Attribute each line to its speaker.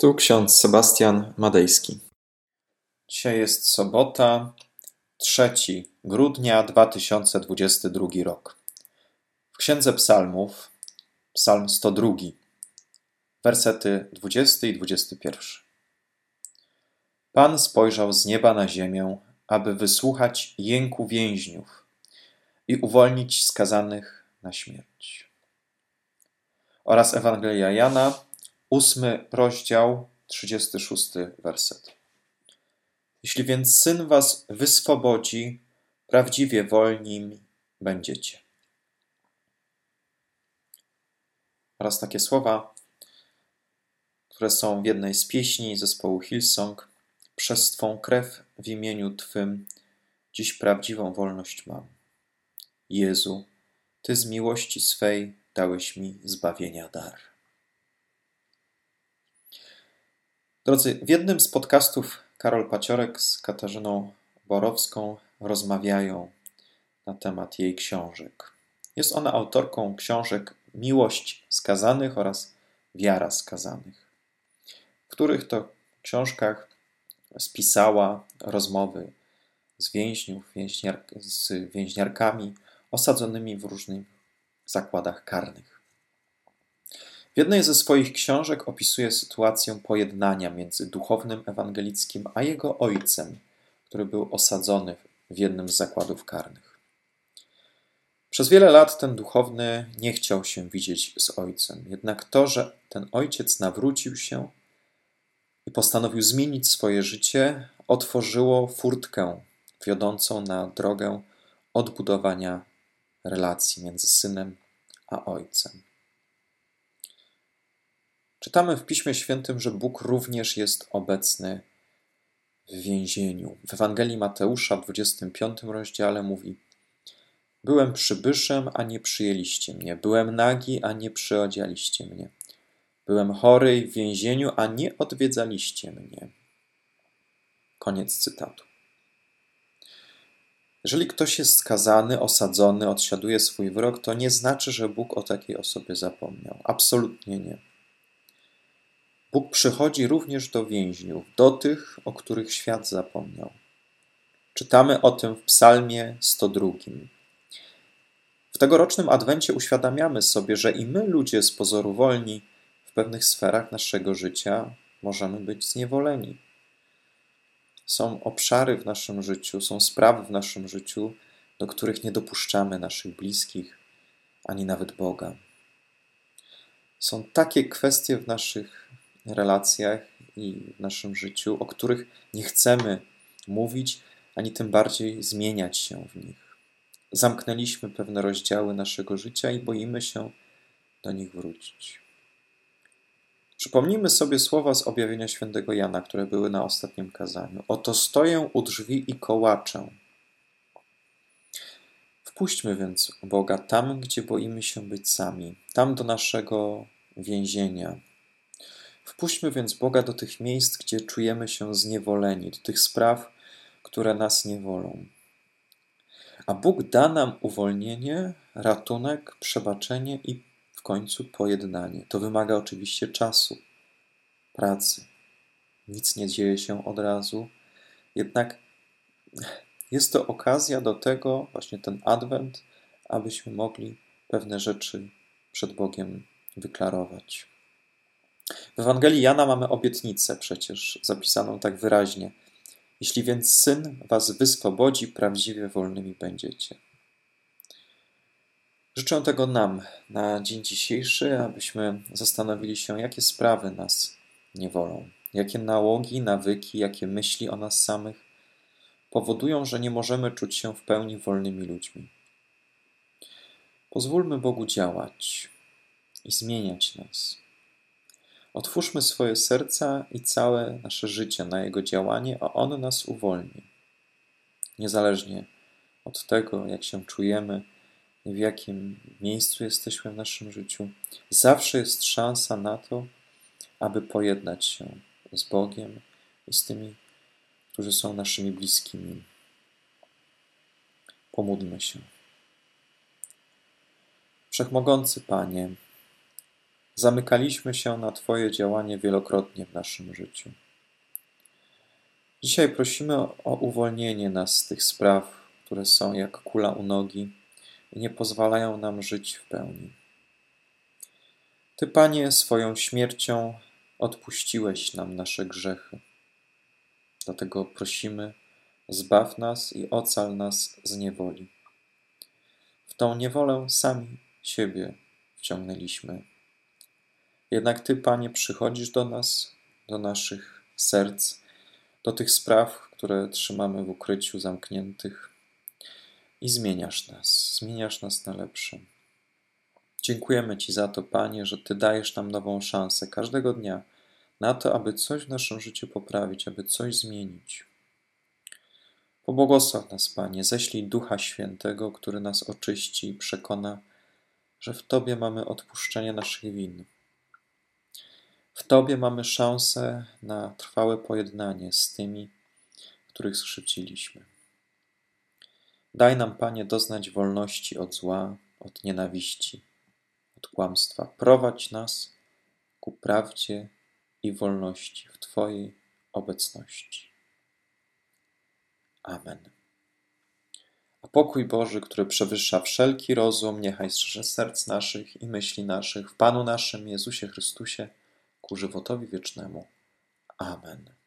Speaker 1: Tu ksiądz Sebastian Madejski. Dzisiaj jest sobota, 3 grudnia 2022 rok. W Księdze Psalmów, Psalm 102, wersety 20 i 21. Pan spojrzał z nieba na ziemię, aby wysłuchać jęku więźniów i uwolnić skazanych na śmierć. Oraz Ewangelia Jana, ósmy rozdział, 36 werset. Jeśli więc syn was wyswobodzi, prawdziwie wolni będziecie. Oraz takie słowa, które są w jednej z pieśni zespołu Hillsong. Przez Twą krew w imieniu Twym dziś prawdziwą wolność mam. Jezu, Ty z miłości swej dałeś mi zbawienia dar. Drodzy, w jednym z podcastów Karol Paciorek z Katarzyną Borowską rozmawiają na temat jej książek. Jest ona autorką książek Miłość skazanych oraz Wiara skazanych, w których to książkach spisała rozmowy z więźniów, więźniar, z więźniarkami osadzonymi w różnych zakładach karnych. W jednej ze swoich książek opisuje sytuację pojednania między duchownym ewangelickim a jego ojcem, który był osadzony w jednym z zakładów karnych. Przez wiele lat ten duchowny nie chciał się widzieć z ojcem, jednak to, że ten ojciec nawrócił się i postanowił zmienić swoje życie, otworzyło furtkę wiodącą na drogę odbudowania relacji między synem a ojcem. Czytamy w Piśmie Świętym, że Bóg również jest obecny w więzieniu. W Ewangelii Mateusza w 25 rozdziale mówi: Byłem przybyszem, a nie przyjęliście mnie. Byłem nagi, a nie przyodzialiście mnie. Byłem chory w więzieniu, a nie odwiedzaliście mnie. Koniec cytatu. Jeżeli ktoś jest skazany, osadzony, odsiaduje swój wyrok, to nie znaczy, że Bóg o takiej osobie zapomniał. Absolutnie nie. Bóg przychodzi również do więźniów, do tych, o których świat zapomniał. Czytamy o tym w Psalmie 102. W tegorocznym adwencie uświadamiamy sobie, że i my, ludzie z pozoru wolni, w pewnych sferach naszego życia możemy być zniewoleni. Są obszary w naszym życiu, są sprawy w naszym życiu, do których nie dopuszczamy naszych bliskich, ani nawet Boga. Są takie kwestie w naszych relacjach i w naszym życiu, o których nie chcemy mówić, ani tym bardziej zmieniać się w nich. Zamknęliśmy pewne rozdziały naszego życia i boimy się do nich wrócić. Przypomnijmy sobie słowa z objawienia świętego Jana, które były na ostatnim kazaniu. Oto stoję u drzwi i kołaczę. Wpuśćmy więc Boga tam, gdzie boimy się być sami, tam do naszego więzienia, Wpuśćmy więc Boga do tych miejsc, gdzie czujemy się zniewoleni, do tych spraw, które nas niewolą. A Bóg da nam uwolnienie, ratunek, przebaczenie i w końcu pojednanie. To wymaga oczywiście czasu, pracy. Nic nie dzieje się od razu, jednak jest to okazja do tego, właśnie ten adwent, abyśmy mogli pewne rzeczy przed Bogiem wyklarować. W Ewangelii Jana mamy obietnicę przecież zapisaną tak wyraźnie. Jeśli więc syn was wyswobodzi, prawdziwie wolnymi będziecie. Życzę tego nam na dzień dzisiejszy, abyśmy zastanowili się, jakie sprawy nas niewolą, jakie nałogi, nawyki, jakie myśli o nas samych powodują, że nie możemy czuć się w pełni wolnymi ludźmi. Pozwólmy Bogu działać i zmieniać nas. Otwórzmy swoje serca i całe nasze życie na Jego działanie, a On nas uwolni. Niezależnie od tego, jak się czujemy i w jakim miejscu jesteśmy w naszym życiu, zawsze jest szansa na to, aby pojednać się z Bogiem i z tymi, którzy są naszymi bliskimi. Pomódlmy się. Wszechmogący Panie, zamykaliśmy się na Twoje działanie wielokrotnie w naszym życiu. Dzisiaj prosimy o uwolnienie nas z tych spraw, które są jak kula u nogi i nie pozwalają nam żyć w pełni. Ty, Panie, swoją śmiercią odpuściłeś nam nasze grzechy. Dlatego prosimy, zbaw nas i ocal nas z niewoli. W tą niewolę sami siebie wciągnęliśmy. Jednak Ty, Panie, przychodzisz do nas, do naszych serc, do tych spraw, które trzymamy w ukryciu zamkniętych i zmieniasz nas, zmieniasz nas na lepsze. Dziękujemy Ci za to, Panie, że Ty dajesz nam nową szansę każdego dnia na to, aby coś w naszym życiu poprawić, aby coś zmienić. Pobłogosław nas, Panie, ześlij Ducha Świętego, który nas oczyści i przekona, że w Tobie mamy odpuszczenie naszych win. W Tobie mamy szansę na trwałe pojednanie z tymi, których skrzywdziliśmy. Daj nam, Panie, doznać wolności od zła, od nienawiści, od kłamstwa. Prowadź nas ku prawdzie i wolności w Twojej obecności. Amen. A pokój Boży, który przewyższa wszelki rozum, niechaj strzeże serc naszych i myśli naszych w Panu naszym Jezusie Chrystusie ku żywotowi wiecznemu. Amen.